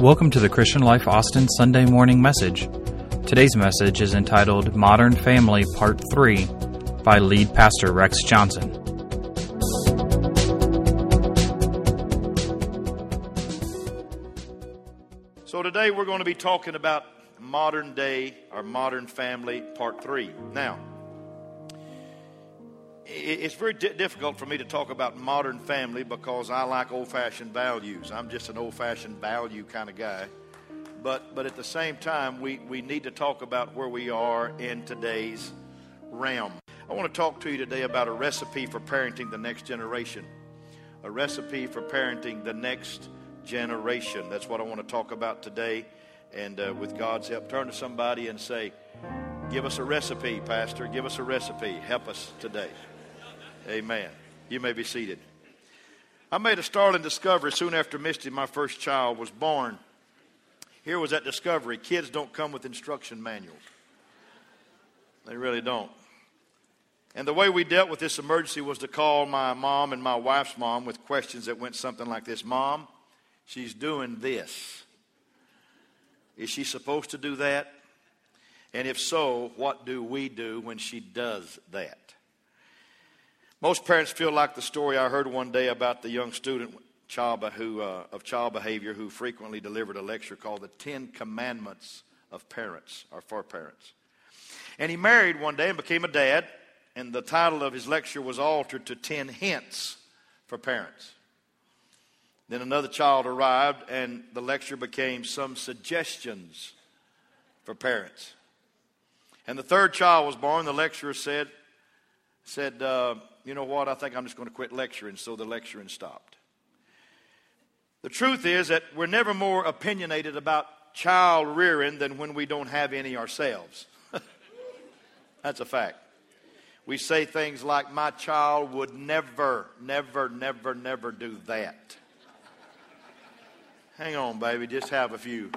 Welcome to the Christian Life Austin Sunday morning message. Today's message is entitled Modern Family Part 3 by lead pastor Rex Johnson. So today we're going to be talking about modern day or modern family part 3. Now, it's very di- difficult for me to talk about modern family because I like old fashioned values. I'm just an old fashioned value kind of guy. But, but at the same time, we, we need to talk about where we are in today's realm. I want to talk to you today about a recipe for parenting the next generation. A recipe for parenting the next generation. That's what I want to talk about today. And uh, with God's help, turn to somebody and say, Give us a recipe, Pastor. Give us a recipe. Help us today. Amen. You may be seated. I made a startling discovery soon after Misty, my first child, was born. Here was that discovery kids don't come with instruction manuals, they really don't. And the way we dealt with this emergency was to call my mom and my wife's mom with questions that went something like this Mom, she's doing this. Is she supposed to do that? And if so, what do we do when she does that? Most parents feel like the story I heard one day about the young student who, uh, of child behavior who frequently delivered a lecture called The Ten Commandments of Parents, or for Parents. And he married one day and became a dad, and the title of his lecture was altered to Ten Hints for Parents. Then another child arrived, and the lecture became Some Suggestions for Parents. And the third child was born. The lecturer said, said uh, you know what, I think I'm just going to quit lecturing. So the lecturing stopped. The truth is that we're never more opinionated about child rearing than when we don't have any ourselves. That's a fact. We say things like, My child would never, never, never, never do that. Hang on, baby, just have a few.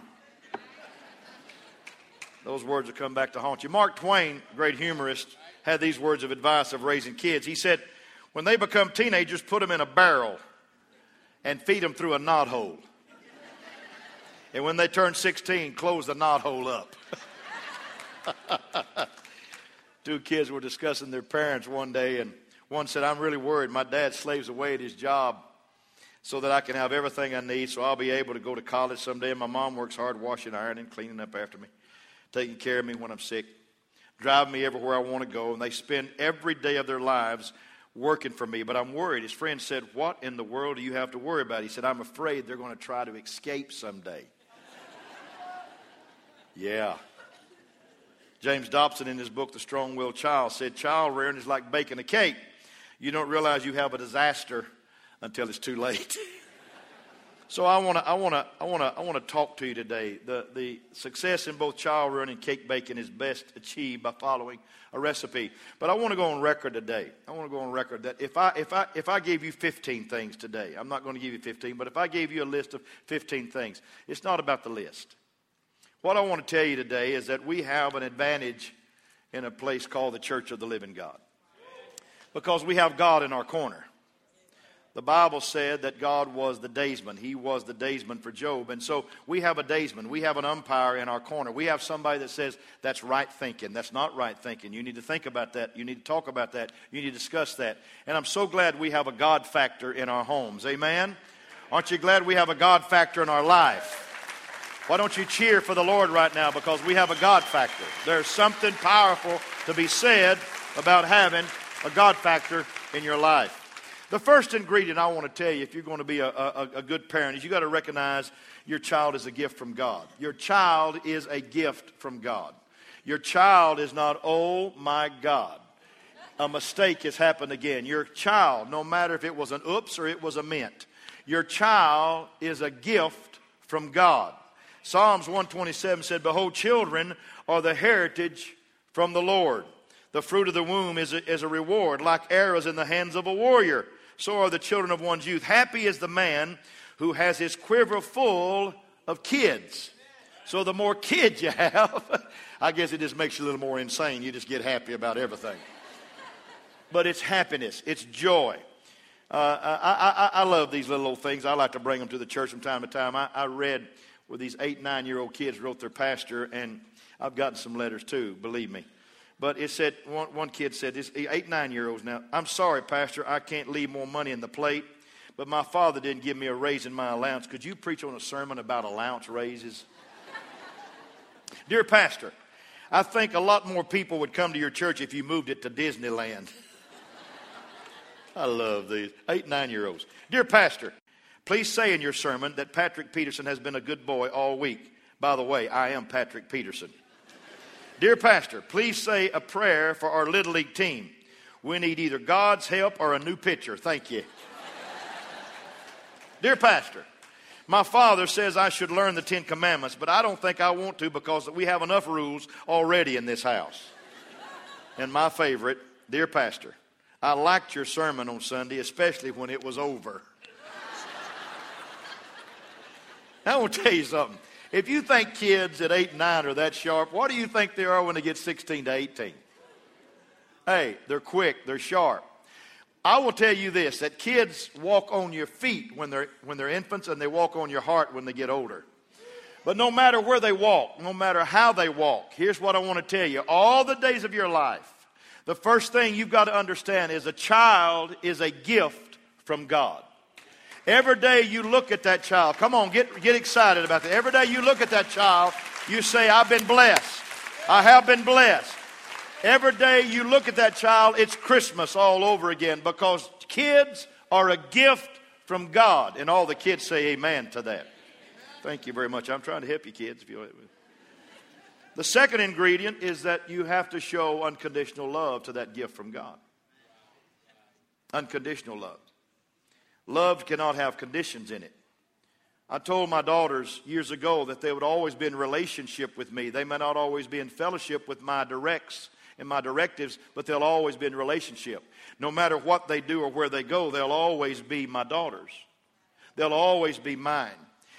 Those words will come back to haunt you. Mark Twain, great humorist, had these words of advice of raising kids. He said, When they become teenagers, put them in a barrel and feed them through a knot hole. And when they turn 16, close the knot hole up. Two kids were discussing their parents one day, and one said, I'm really worried. My dad slaves away at his job so that I can have everything I need, so I'll be able to go to college someday. And my mom works hard washing, ironing, cleaning up after me, taking care of me when I'm sick drive me everywhere I want to go, and they spend every day of their lives working for me. But I'm worried. His friend said, What in the world do you have to worry about? He said, I'm afraid they're going to try to escape someday. yeah. James Dobson, in his book, The Strong Willed Child, said, Child rearing is like baking a cake. You don't realize you have a disaster until it's too late. So I want to I want to I want to I want to talk to you today. The the success in both child rearing and cake baking is best achieved by following a recipe. But I want to go on record today. I want to go on record that if I if I if I gave you 15 things today, I'm not going to give you 15, but if I gave you a list of 15 things, it's not about the list. What I want to tell you today is that we have an advantage in a place called the Church of the Living God. Because we have God in our corner. The Bible said that God was the daysman. He was the daysman for Job. And so we have a daysman. We have an umpire in our corner. We have somebody that says that's right thinking. That's not right thinking. You need to think about that. You need to talk about that. You need to discuss that. And I'm so glad we have a God factor in our homes. Amen? Aren't you glad we have a God factor in our life? Why don't you cheer for the Lord right now? Because we have a God factor. There's something powerful to be said about having a God factor in your life. The first ingredient I want to tell you, if you're going to be a, a, a good parent, is you got to recognize your child is a gift from God. Your child is a gift from God. Your child is not, oh my God. A mistake has happened again. Your child, no matter if it was an oops or it was a mint, your child is a gift from God. Psalms 127 said, Behold, children are the heritage from the Lord. The fruit of the womb is a, is a reward, like arrows in the hands of a warrior so are the children of one's youth. Happy is the man who has his quiver full of kids. So the more kids you have, I guess it just makes you a little more insane. You just get happy about everything. But it's happiness, it's joy. Uh, I, I, I, love these little old things. I like to bring them to the church from time to time. I, I read where these eight, nine year old kids wrote their pastor, and I've gotten some letters too, believe me. But it said, one, one kid said, this, eight, nine year olds now, I'm sorry, Pastor, I can't leave more money in the plate, but my father didn't give me a raise in my allowance. Could you preach on a sermon about allowance raises? Dear Pastor, I think a lot more people would come to your church if you moved it to Disneyland. I love these. Eight, nine year olds. Dear Pastor, Please say in your sermon that Patrick Peterson has been a good boy all week. By the way, I am Patrick Peterson. Dear Pastor, please say a prayer for our Little League team. We need either God's help or a new pitcher. Thank you. Dear Pastor, my father says I should learn the Ten Commandments, but I don't think I want to because we have enough rules already in this house. And my favorite, Dear Pastor, I liked your sermon on Sunday, especially when it was over. I want to tell you something. If you think kids at 8 and 9 are that sharp, what do you think they are when they get 16 to 18? Hey, they're quick, they're sharp. I will tell you this that kids walk on your feet when they're, when they're infants and they walk on your heart when they get older. But no matter where they walk, no matter how they walk, here's what I want to tell you. All the days of your life, the first thing you've got to understand is a child is a gift from God. Every day you look at that child, come on, get, get excited about that. Every day you look at that child, you say, I've been blessed. I have been blessed. Every day you look at that child, it's Christmas all over again because kids are a gift from God. And all the kids say amen to that. Thank you very much. I'm trying to help you, kids. If you the second ingredient is that you have to show unconditional love to that gift from God. Unconditional love. Love cannot have conditions in it. I told my daughters years ago that they would always be in relationship with me. They may not always be in fellowship with my directs and my directives, but they'll always be in relationship. No matter what they do or where they go, they'll always be my daughters. They'll always be mine.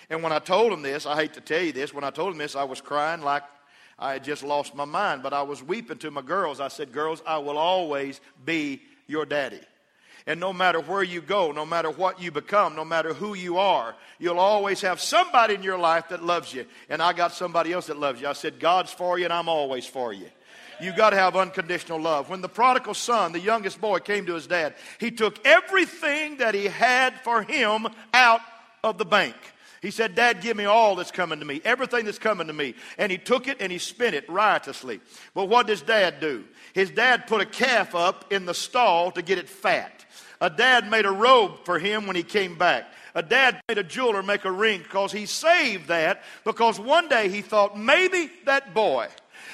And when I told them this, I hate to tell you this, when I told them this, I was crying like I had just lost my mind, but I was weeping to my girls. I said, Girls, I will always be your daddy. And no matter where you go, no matter what you become, no matter who you are, you'll always have somebody in your life that loves you. And I got somebody else that loves you. I said, God's for you and I'm always for you. You've got to have unconditional love. When the prodigal son, the youngest boy, came to his dad, he took everything that he had for him out of the bank. He said, Dad, give me all that's coming to me, everything that's coming to me. And he took it and he spent it riotously. But what does dad do? His dad put a calf up in the stall to get it fat. A dad made a robe for him when he came back. A dad made a jeweler make a ring because he saved that because one day he thought maybe that boy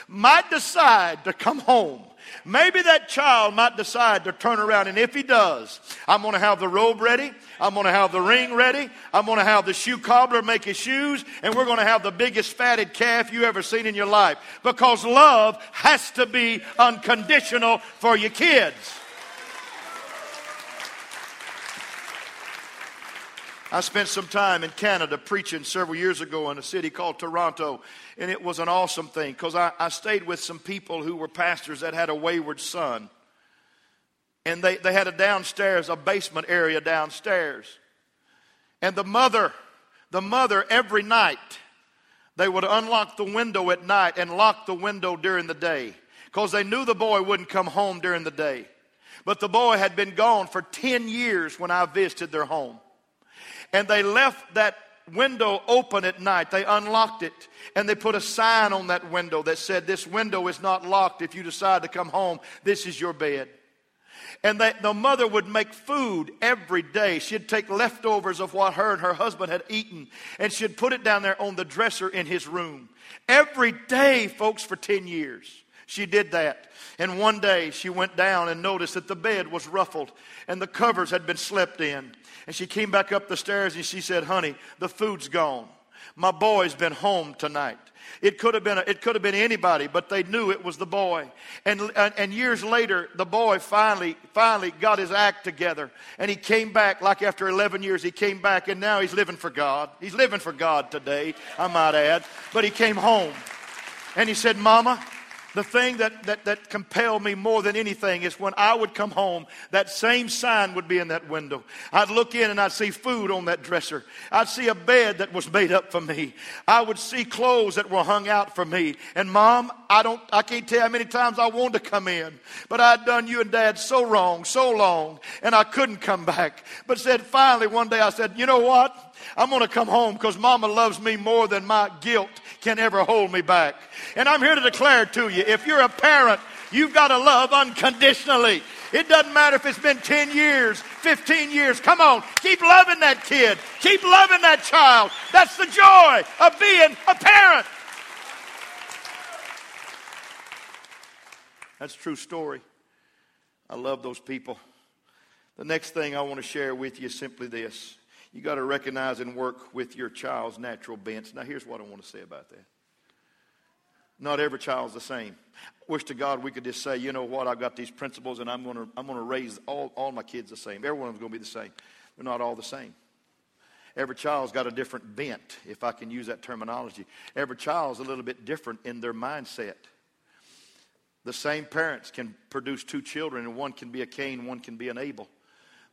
might decide to come home. Maybe that child might decide to turn around, and if he does, I'm going to have the robe ready. I'm going to have the ring ready. I'm going to have the shoe cobbler make his shoes, and we're going to have the biggest fatted calf you ever seen in your life. Because love has to be unconditional for your kids. I spent some time in Canada preaching several years ago in a city called Toronto, and it was an awesome thing because I, I, stayed with some people who were pastors that had a wayward son. And they, they had a downstairs, a basement area downstairs. And the mother, the mother, every night, they would unlock the window at night and lock the window during the day because they knew the boy wouldn't come home during the day. But the boy had been gone for 10 years when I visited their home and they left that window open at night. They unlocked it and they put a sign on that window that said, This window is not locked. If you decide to come home, this is your bed. And they, the mother would make food every day. She'd take leftovers of what her and her husband had eaten and she'd put it down there on the dresser in his room. Every day, folks, for 10 years. She did that. And one day she went down and noticed that the bed was ruffled and the covers had been slept in. And she came back up the stairs and she said, Honey, the food's gone. My boy's been home tonight. It could have been, a, it could have been anybody, but they knew it was the boy. And, and, and years later, the boy finally, finally got his act together. And he came back, like after 11 years, he came back, and now he's living for God. He's living for God today, I might add. But he came home. And he said, Mama, The thing that, that, that compelled me more than anything is when I would come home, that same sign would be in that window. I'd look in and I'd see food on that dresser. I'd see a bed that was made up for me. I would see clothes that were hung out for me. And mom, I don't, I can't tell how many times I wanted to come in, but I'd done you and dad so wrong, so long, and I couldn't come back. But said finally one day I said, you know what? I'm going to come home because mama loves me more than my guilt can ever hold me back. And I'm here to declare to you if you're a parent, you've got to love unconditionally. It doesn't matter if it's been 10 years, 15 years. Come on, keep loving that kid, keep loving that child. That's the joy of being a parent. That's a true story. I love those people. The next thing I want to share with you is simply this you got to recognize and work with your child's natural bents. Now, here's what I want to say about that. Not every child's the same. Wish to God we could just say, you know what, I've got these principles and I'm going to, I'm going to raise all, all my kids the same. Every one of Everyone's going to be the same. They're not all the same. Every child's got a different bent, if I can use that terminology. Every child's a little bit different in their mindset. The same parents can produce two children, and one can be a Cain, one can be an Abel.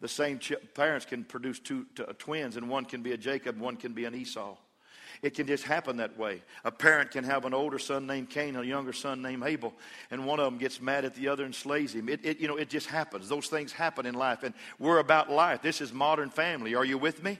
The same ch- parents can produce two t- uh, twins, and one can be a Jacob, one can be an Esau. It can just happen that way. A parent can have an older son named Cain, and a younger son named Abel, and one of them gets mad at the other and slays him. It, it, you know, it just happens. Those things happen in life, and we're about life. This is modern family. Are you with me?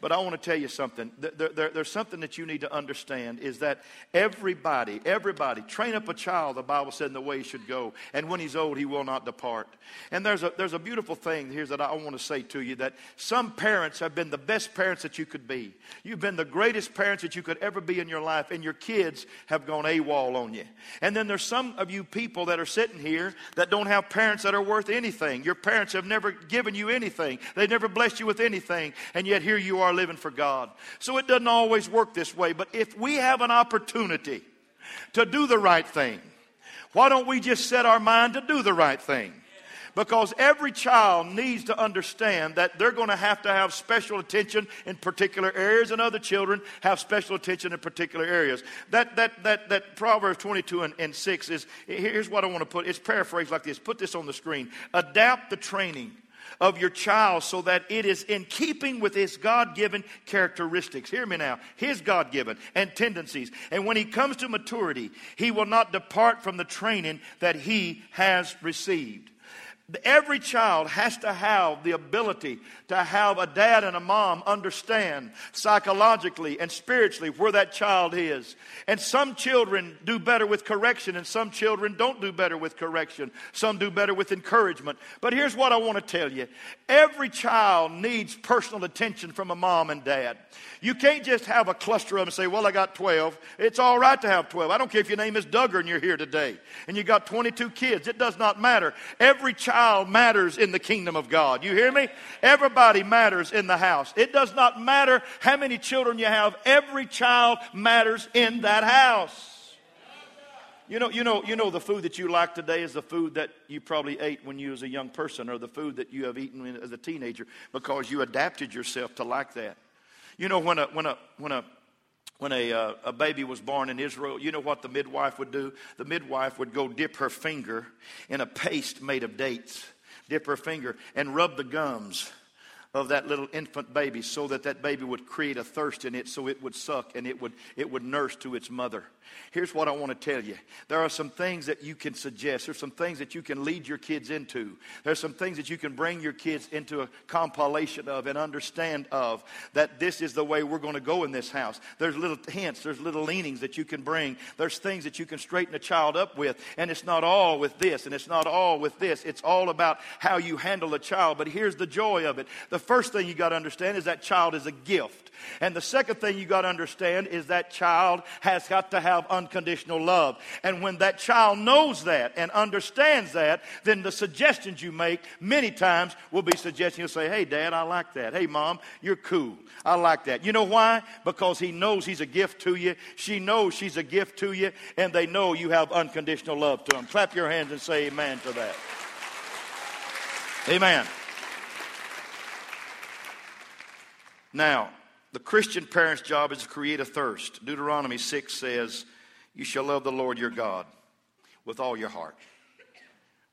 But I want to tell you something. There, there, there's something that you need to understand is that everybody, everybody, train up a child, the Bible said, in the way he should go. And when he's old, he will not depart. And there's a, there's a beautiful thing here that I want to say to you that some parents have been the best parents that you could be. You've been the greatest parents that you could ever be in your life, and your kids have gone AWOL on you. And then there's some of you people that are sitting here that don't have parents that are worth anything. Your parents have never given you anything, they've never blessed you with anything, and yet here you are are living for God. So it doesn't always work this way. But if we have an opportunity to do the right thing, why don't we just set our mind to do the right thing? Because every child needs to understand that they're going to have to have special attention in particular areas, and other children have special attention in particular areas. That, that, that, that Proverbs 22 and, and 6 is here's what I want to put it's paraphrased like this. Put this on the screen. Adapt the training of your child so that it is in keeping with his God given characteristics. Hear me now. His God given and tendencies. And when he comes to maturity, he will not depart from the training that he has received. Every child has to have the ability to have a dad and a mom understand psychologically and spiritually where that child is. And some children do better with correction, and some children don't do better with correction. Some do better with encouragement. But here's what I want to tell you every child needs personal attention from a mom and dad. You can't just have a cluster of them and say, Well, I got 12. It's all right to have 12. I don't care if your name is Duggar and you're here today and you got 22 kids. It does not matter. Every child matters in the kingdom of God. You hear me? Everybody matters in the house. It does not matter how many children you have, every child matters in that house. You know, you know, you know, the food that you like today is the food that you probably ate when you was a young person, or the food that you have eaten as a teenager, because you adapted yourself to like that. You know, when a, when a, when a, when a, uh, a baby was born in Israel, you know what the midwife would do? The midwife would go dip her finger in a paste made of dates, dip her finger, and rub the gums of that little infant baby so that that baby would create a thirst in it so it would suck and it would, it would nurse to its mother. Here's what I want to tell you. There are some things that you can suggest. There's some things that you can lead your kids into. There's some things that you can bring your kids into a compilation of and understand of that this is the way we're going to go in this house. There's little hints, there's little leanings that you can bring. There's things that you can straighten a child up with. And it's not all with this and it's not all with this. It's all about how you handle a child. But here's the joy of it. The first thing you got to understand is that child is a gift. And the second thing you got to understand is that child has got to have unconditional love. And when that child knows that and understands that, then the suggestions you make many times will be suggestions. You'll say, Hey, Dad, I like that. Hey, Mom, you're cool. I like that. You know why? Because he knows he's a gift to you. She knows she's a gift to you. And they know you have unconditional love to them. Clap your hands and say amen to that. Amen. Now, the Christian parent's job is to create a thirst. Deuteronomy 6 says, You shall love the Lord your God with all your heart,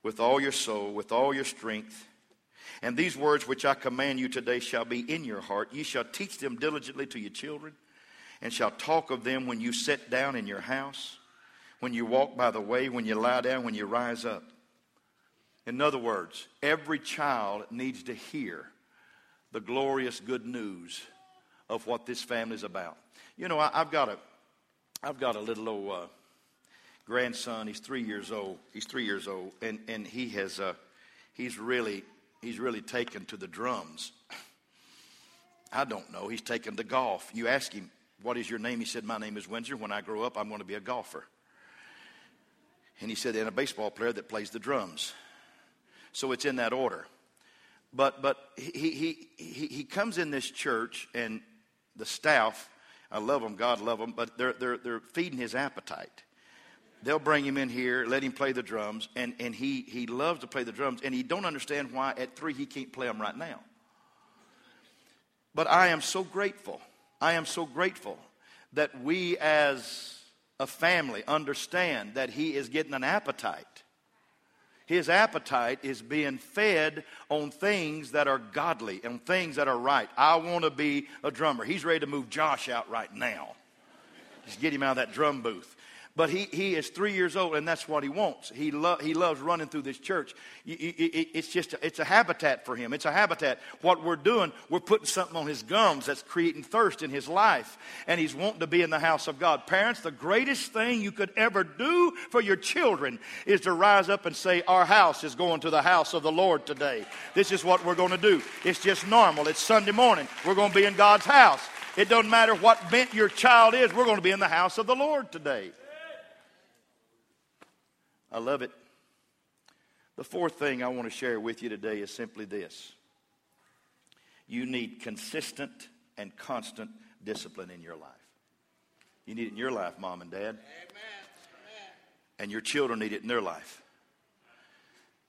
with all your soul, with all your strength. And these words which I command you today shall be in your heart. Ye shall teach them diligently to your children, and shall talk of them when you sit down in your house, when you walk by the way, when you lie down, when you rise up. In other words, every child needs to hear the glorious good news of what this family is about. You know, I, have got a, I've got a little old uh, grandson. He's three years old. He's three years old, and and he has, uh, he's really, he's really taken to the drums. I don't know. He's taken to golf. You ask him, "What is your name?" He said, "My name is Windsor. When I grow up, I'm going to be a golfer." And he said, "And a baseball player that plays the drums." So it's in that order. But but he he he, comes in this church, and the staff I love them, God love them, but they're, they're, they're feeding his appetite. They'll bring him in here, let him play the drums, and, and he, he loves to play the drums, and he don't understand why at three he can't play them right now. But I am so grateful. I am so grateful that we as a family understand that he is getting an appetite his appetite is being fed on things that are godly and things that are right. I want to be a drummer. He's ready to move Josh out right now. Just get him out of that drum booth. But he, he is three years old, and that's what he wants. He, lo- he loves running through this church. It's just a, it's a habitat for him. It's a habitat. What we're doing, we're putting something on his gums that's creating thirst in his life, and he's wanting to be in the house of God. Parents, the greatest thing you could ever do for your children is to rise up and say, Our house is going to the house of the Lord today. This is what we're going to do. It's just normal. It's Sunday morning. We're going to be in God's house. It doesn't matter what bent your child is, we're going to be in the house of the Lord today. I love it. The fourth thing I want to share with you today is simply this you need consistent and constant discipline in your life. You need it in your life, mom and dad. Amen. And your children need it in their life.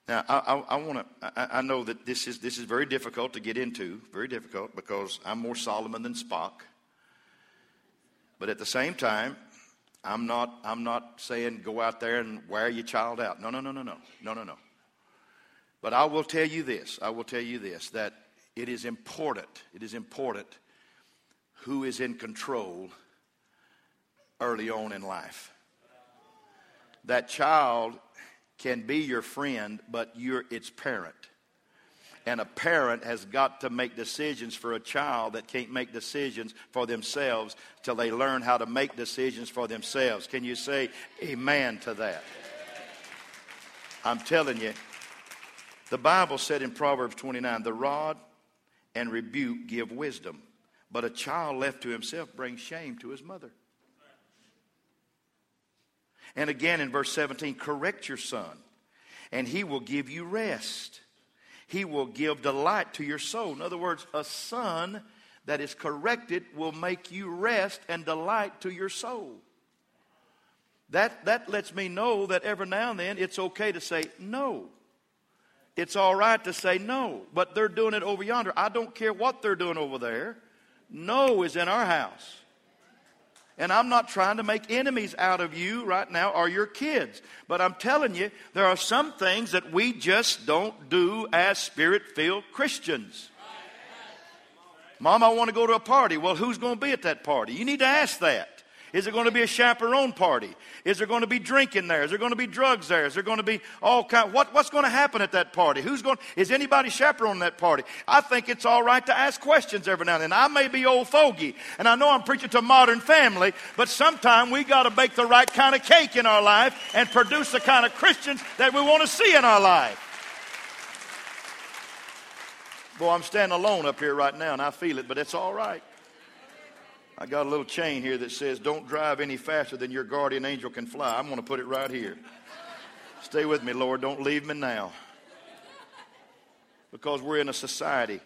Now, I, I, I want to. I, I, know that this is this is very difficult to get into, very difficult because I'm more Solomon than Spock. But at the same time, I'm not, I'm not saying go out there and wear your child out. No, no, no, no, no. No, no, no. But I will tell you this I will tell you this that it is important, it is important who is in control early on in life. That child can be your friend, but you're its parent. And a parent has got to make decisions for a child that can't make decisions for themselves till they learn how to make decisions for themselves. Can you say amen to that? I'm telling you, the Bible said in Proverbs 29 the rod and rebuke give wisdom, but a child left to himself brings shame to his mother. And again in verse 17, correct your son, and he will give you rest. He will give delight to your soul. In other words, a son that is corrected will make you rest and delight to your soul. That, that lets me know that every now and then it's okay to say no. It's all right to say no, but they're doing it over yonder. I don't care what they're doing over there. No is in our house. And I'm not trying to make enemies out of you right now or your kids. But I'm telling you, there are some things that we just don't do as spirit filled Christians. Mom, I want to go to a party. Well, who's going to be at that party? You need to ask that. Is there going to be a chaperone party? Is there going to be drinking there? Is there going to be drugs there? Is there going to be all kind? What, what's going to happen at that party? Who's going? Is anybody chaperoning that party? I think it's all right to ask questions every now and then. I may be old fogey, and I know I'm preaching to modern family, but sometime we got to bake the right kind of cake in our life and produce the kind of Christians that we want to see in our life. Boy, I'm standing alone up here right now, and I feel it, but it's all right. I got a little chain here that says, Don't drive any faster than your guardian angel can fly. I'm going to put it right here. Stay with me, Lord. Don't leave me now. Because we're in a society.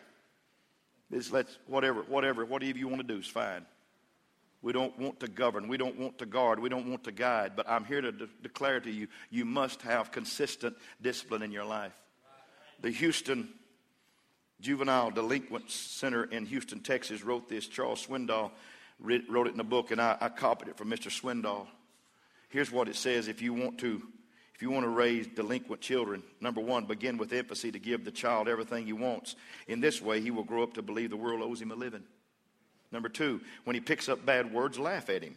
This let's whatever, whatever, whatever you want to do is fine. We don't want to govern. We don't want to guard. We don't want to guide. But I'm here to de- declare to you you must have consistent discipline in your life. The Houston Juvenile Delinquent Center in Houston, Texas wrote this. Charles Swindoll wrote it in a book, and I, I copied it from Mr. Swindoll. Here's what it says if you want to If you want to raise delinquent children, number one, begin with empathy to give the child everything he wants. In this way, he will grow up to believe the world owes him a living. Number two, when he picks up bad words, laugh at him.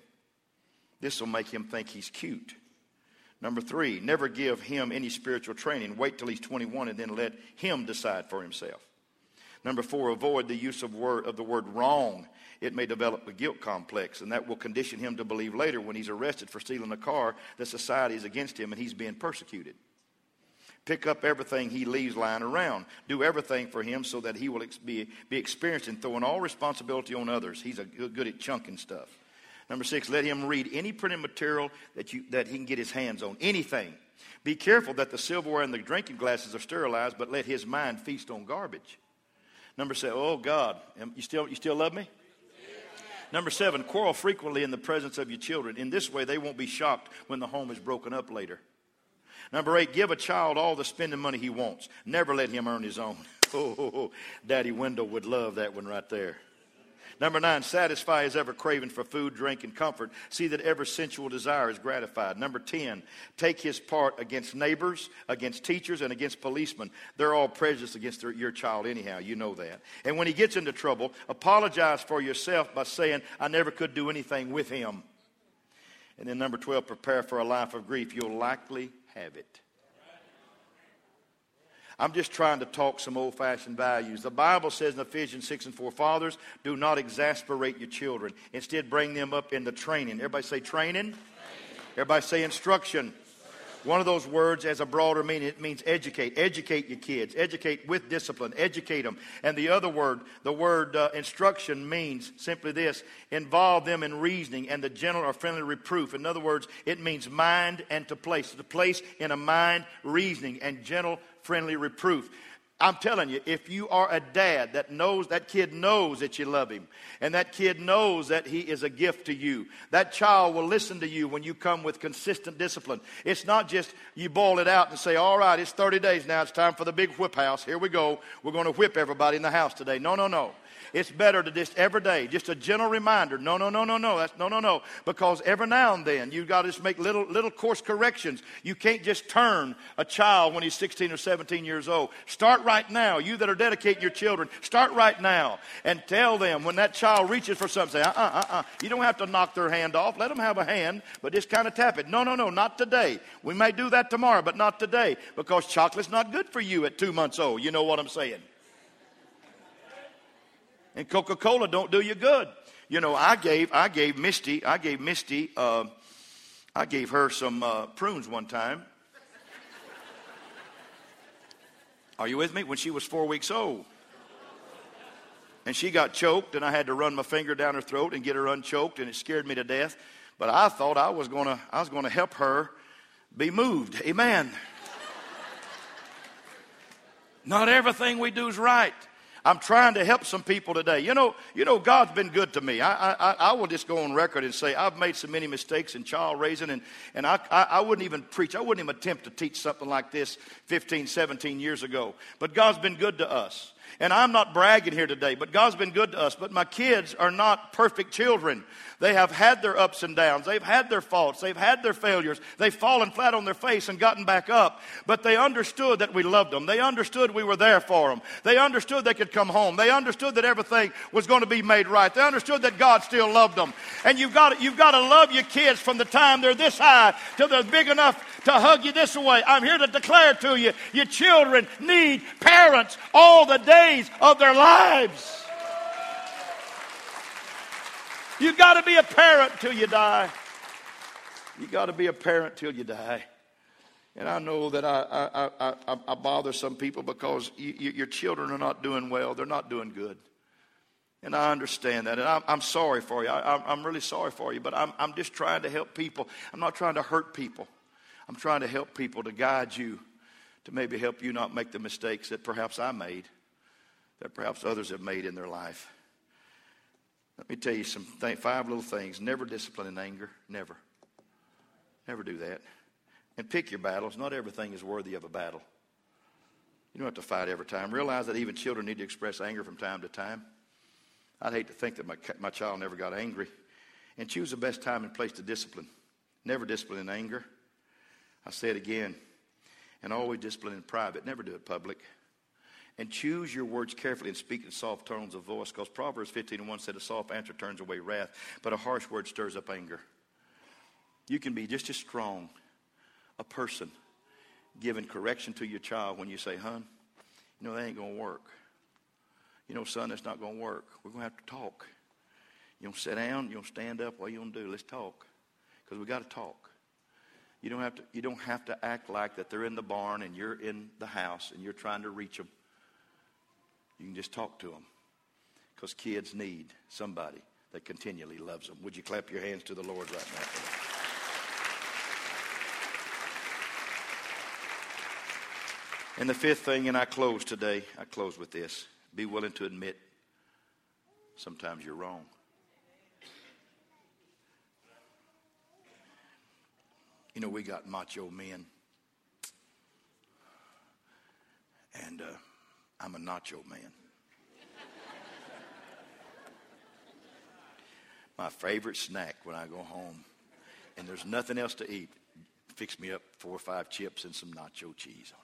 This will make him think he's cute. Number three, never give him any spiritual training. Wait till he's 21 and then let him decide for himself. Number four, avoid the use of, word, of the word wrong it may develop a guilt complex, and that will condition him to believe later when he's arrested for stealing a car that society is against him and he's being persecuted. Pick up everything he leaves lying around. Do everything for him so that he will be, be experienced in throwing all responsibility on others. He's a, good at chunking stuff. Number six, let him read any printed material that, you, that he can get his hands on. Anything. Be careful that the silverware and the drinking glasses are sterilized, but let his mind feast on garbage. Number seven, oh God, you still, you still love me? Number seven, quarrel frequently in the presence of your children. In this way, they won't be shocked when the home is broken up later. Number eight, give a child all the spending money he wants. Never let him earn his own. Oh, Daddy Wendell would love that one right there. Number nine, satisfy his ever craving for food, drink, and comfort. See that every sensual desire is gratified. Number 10, take his part against neighbors, against teachers, and against policemen. They're all prejudiced against their, your child, anyhow. You know that. And when he gets into trouble, apologize for yourself by saying, I never could do anything with him. And then number 12, prepare for a life of grief. You'll likely have it. I'm just trying to talk some old fashioned values. The Bible says in Ephesians 6 and 4 Fathers, do not exasperate your children. Instead, bring them up in the training. Everybody say training. training. Everybody say instruction. One of those words has a broader meaning. It means educate. Educate your kids. Educate with discipline. Educate them. And the other word, the word uh, instruction, means simply this involve them in reasoning and the gentle or friendly reproof. In other words, it means mind and to place. To place in a mind, reasoning, and gentle friendly reproof. I'm telling you, if you are a dad that knows, that kid knows that you love him, and that kid knows that he is a gift to you, that child will listen to you when you come with consistent discipline. It's not just you boil it out and say, all right, it's 30 days now, it's time for the big whip house. Here we go. We're going to whip everybody in the house today. No, no, no. It's better to just every day, just a gentle reminder. No, no, no, no, no. That's no, no, no. Because every now and then you've got to just make little, little course corrections. You can't just turn a child when he's 16 or 17 years old. Start right now. You that are dedicating your children, start right now and tell them when that child reaches for something, say, uh, uh, uh, uh. You don't have to knock their hand off. Let them have a hand, but just kind of tap it. No, no, no, not today. We may do that tomorrow, but not today because chocolate's not good for you at two months old. You know what I'm saying? And Coca Cola don't do you good. You know, I gave I gave Misty I gave Misty uh, I gave her some uh, prunes one time. Are you with me? When she was four weeks old. And she got choked, and I had to run my finger down her throat and get her unchoked, and it scared me to death. But I thought I was gonna I was gonna help her be moved. Amen. Not everything we do is right. I'm trying to help some people today. You know, you know, God's been good to me. I, I, I will just go on record and say I've made so many mistakes in child raising, and, and I, I, I wouldn't even preach. I wouldn't even attempt to teach something like this 15, 17 years ago. But God's been good to us. And I'm not bragging here today, but God's been good to us. But my kids are not perfect children. They have had their ups and downs. They've had their faults. They've had their failures. They've fallen flat on their face and gotten back up. But they understood that we loved them. They understood we were there for them. They understood they could come home. They understood that everything was going to be made right. They understood that God still loved them. And you've got, you've got to love your kids from the time they're this high till they're big enough to hug you this way. I'm here to declare to you, your children need parents all the days of their lives. You got to be a parent till you die. You got to be a parent till you die. And I know that I, I, I, I bother some people because you, you, your children are not doing well. They're not doing good. And I understand that. And I'm, I'm sorry for you. I, am really sorry for you. But I'm, I'm just trying to help people. I'm not trying to hurt people. I'm trying to help people to guide you to maybe help you not make the mistakes that perhaps I made, that perhaps others have made in their life. Let me tell you some th- five little things. Never discipline in anger. Never. Never do that. And pick your battles. Not everything is worthy of a battle. You don't have to fight every time. Realize that even children need to express anger from time to time. I'd hate to think that my, my child never got angry. And choose the best time and place to discipline. Never discipline in anger. I say it again. And always discipline in private. Never do it public. And choose your words carefully and speak in soft tones of voice. Because Proverbs 15 and 1 said, A soft answer turns away wrath, but a harsh word stirs up anger. You can be just as strong a person giving correction to your child when you say, Hun, you know, that ain't going to work. You know, son, that's not going to work. We're going to have to talk. You don't sit down, you don't stand up. What you going to do? Let's talk. Because we got to talk. You don't, have to, you don't have to act like that they're in the barn and you're in the house and you're trying to reach them. You can just talk to them. Because kids need somebody that continually loves them. Would you clap your hands to the Lord right now? And the fifth thing, and I close today, I close with this be willing to admit sometimes you're wrong. You know, we got macho men. And uh, I'm a nacho man. My favorite snack when I go home, and there's nothing else to eat, fix me up four or five chips and some nacho cheese on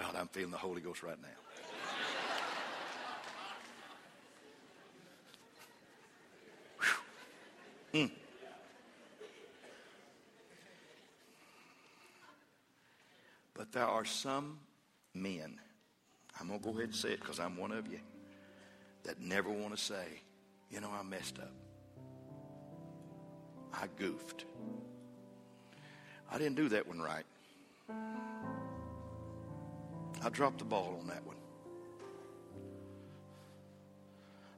it. God, I'm feeling the Holy Ghost right now. Mm. But there are some men, I'm going to go ahead and say it because I'm one of you, that never want to say, you know, I messed up. I goofed. I didn't do that one right. I dropped the ball on that one.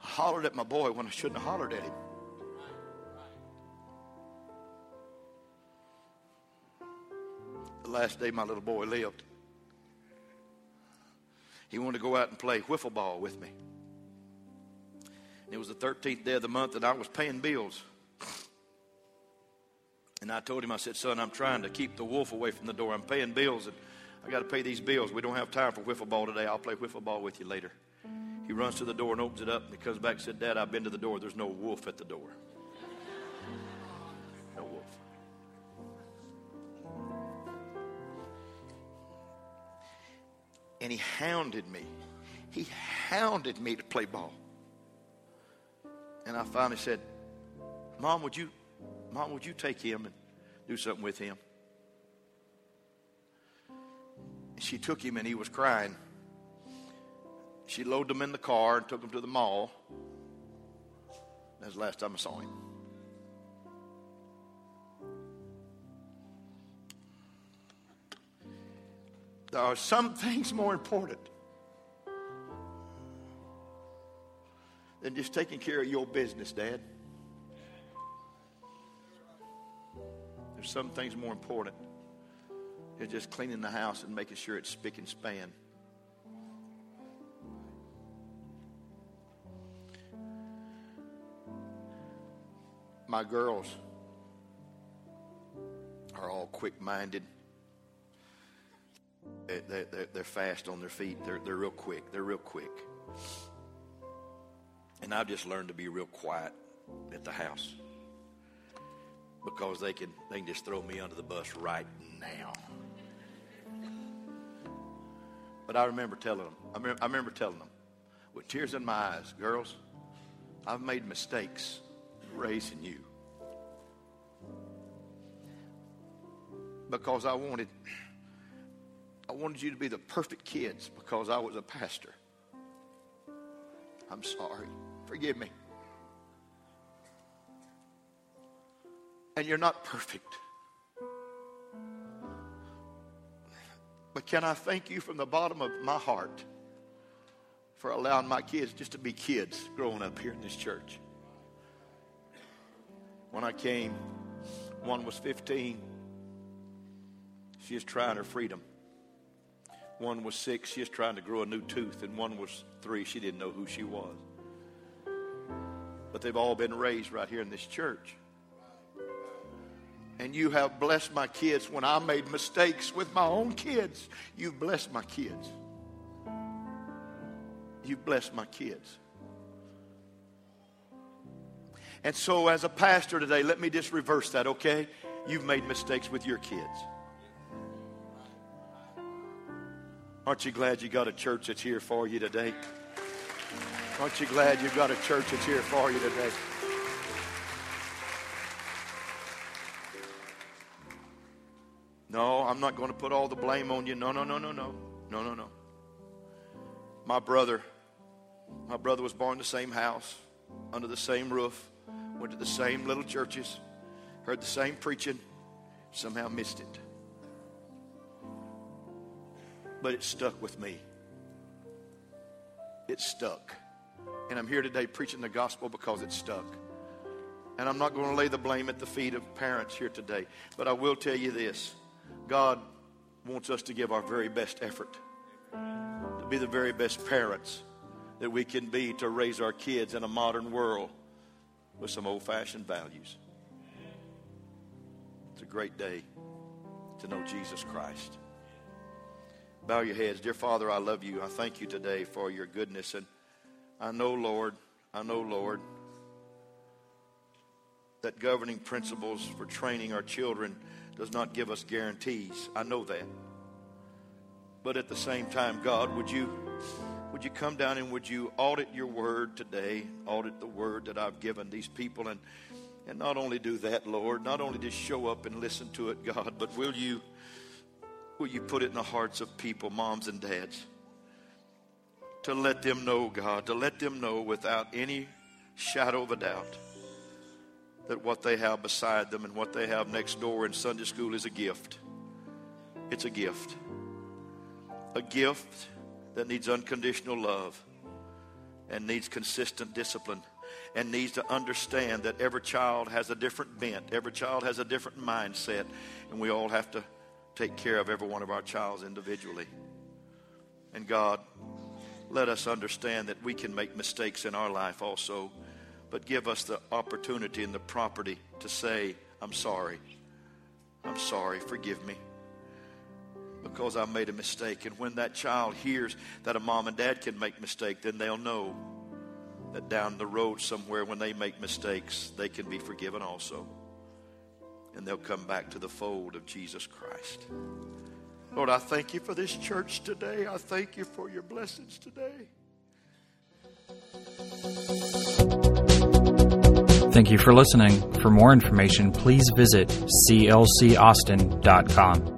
I hollered at my boy when I shouldn't have hollered at him. The last day my little boy lived, he wanted to go out and play wiffle ball with me. It was the 13th day of the month, and I was paying bills. And I told him, I said, Son, I'm trying to keep the wolf away from the door. I'm paying bills, and I got to pay these bills. We don't have time for wiffle ball today. I'll play wiffle ball with you later. He runs to the door and opens it up, and he comes back and said, Dad, I've been to the door. There's no wolf at the door. And he hounded me. He hounded me to play ball. And I finally said, Mom, would you, Mom, would you take him and do something with him? And she took him and he was crying. She loaded him in the car and took him to the mall. That's the last time I saw him. There are some things more important than just taking care of your business, Dad. There's some things more important than just cleaning the house and making sure it's spick and span. My girls are all quick minded. They're, they're, they're, fast on their feet. They're, they're real quick. They're real quick. And I've just learned to be real quiet at the house because they can they can just throw me under the bus right now. But I remember telling them. I remember, I remember telling them with tears in my eyes, girls, I've made mistakes raising you because I wanted I wanted you to be the perfect kids because I was a pastor. I'm sorry. Forgive me. And you're not perfect. But can I thank you from the bottom of my heart for allowing my kids just to be kids growing up here in this church? When I came, one was 15. She was trying her freedom. One was six, she was trying to grow a new tooth. And one was three, she didn't know who she was but they've all been raised right here in this church. And you have blessed my kids when I made mistakes with my own kids. You've blessed my kids. You've blessed my kids. And so, as a pastor today, let me just reverse that, okay? you've made mistakes with your kids. Aren't you glad you got a church that's here for you today? Aren't you glad you got a church that's here for you today? No, I'm not going to put all the blame on you. No, no, no, no, no. No, no, no. My brother, my brother was born in the same house, under the same roof, went to the same little churches, heard the same preaching, somehow missed it. But it stuck with me. It stuck. And I'm here today preaching the gospel because it stuck. And I'm not going to lay the blame at the feet of parents here today. But I will tell you this God wants us to give our very best effort, to be the very best parents that we can be to raise our kids in a modern world with some old fashioned values. It's a great day to know Jesus Christ. Bow your heads. Dear Father, I love you. I thank you today for your goodness. And I know, Lord, I know, Lord, that governing principles for training our children does not give us guarantees. I know that. But at the same time, God, would you would you come down and would you audit your word today, audit the word that I've given these people and and not only do that, Lord, not only just show up and listen to it, God, but will you will you put it in the hearts of people, moms and dads, to let them know, God, to let them know without any shadow of a doubt that what they have beside them and what they have next door in Sunday school is a gift. It's a gift. A gift that needs unconditional love and needs consistent discipline and needs to understand that every child has a different bent, every child has a different mindset, and we all have to take care of every one of our childs individually. And God, let us understand that we can make mistakes in our life also but give us the opportunity and the property to say, I'm sorry. I'm sorry. Forgive me. Because I made a mistake. And when that child hears that a mom and dad can make mistakes, then they'll know that down the road somewhere when they make mistakes, they can be forgiven also. And they'll come back to the fold of Jesus Christ. Lord, I thank you for this church today. I thank you for your blessings today. Thank you for listening. For more information, please visit clcaustin.com.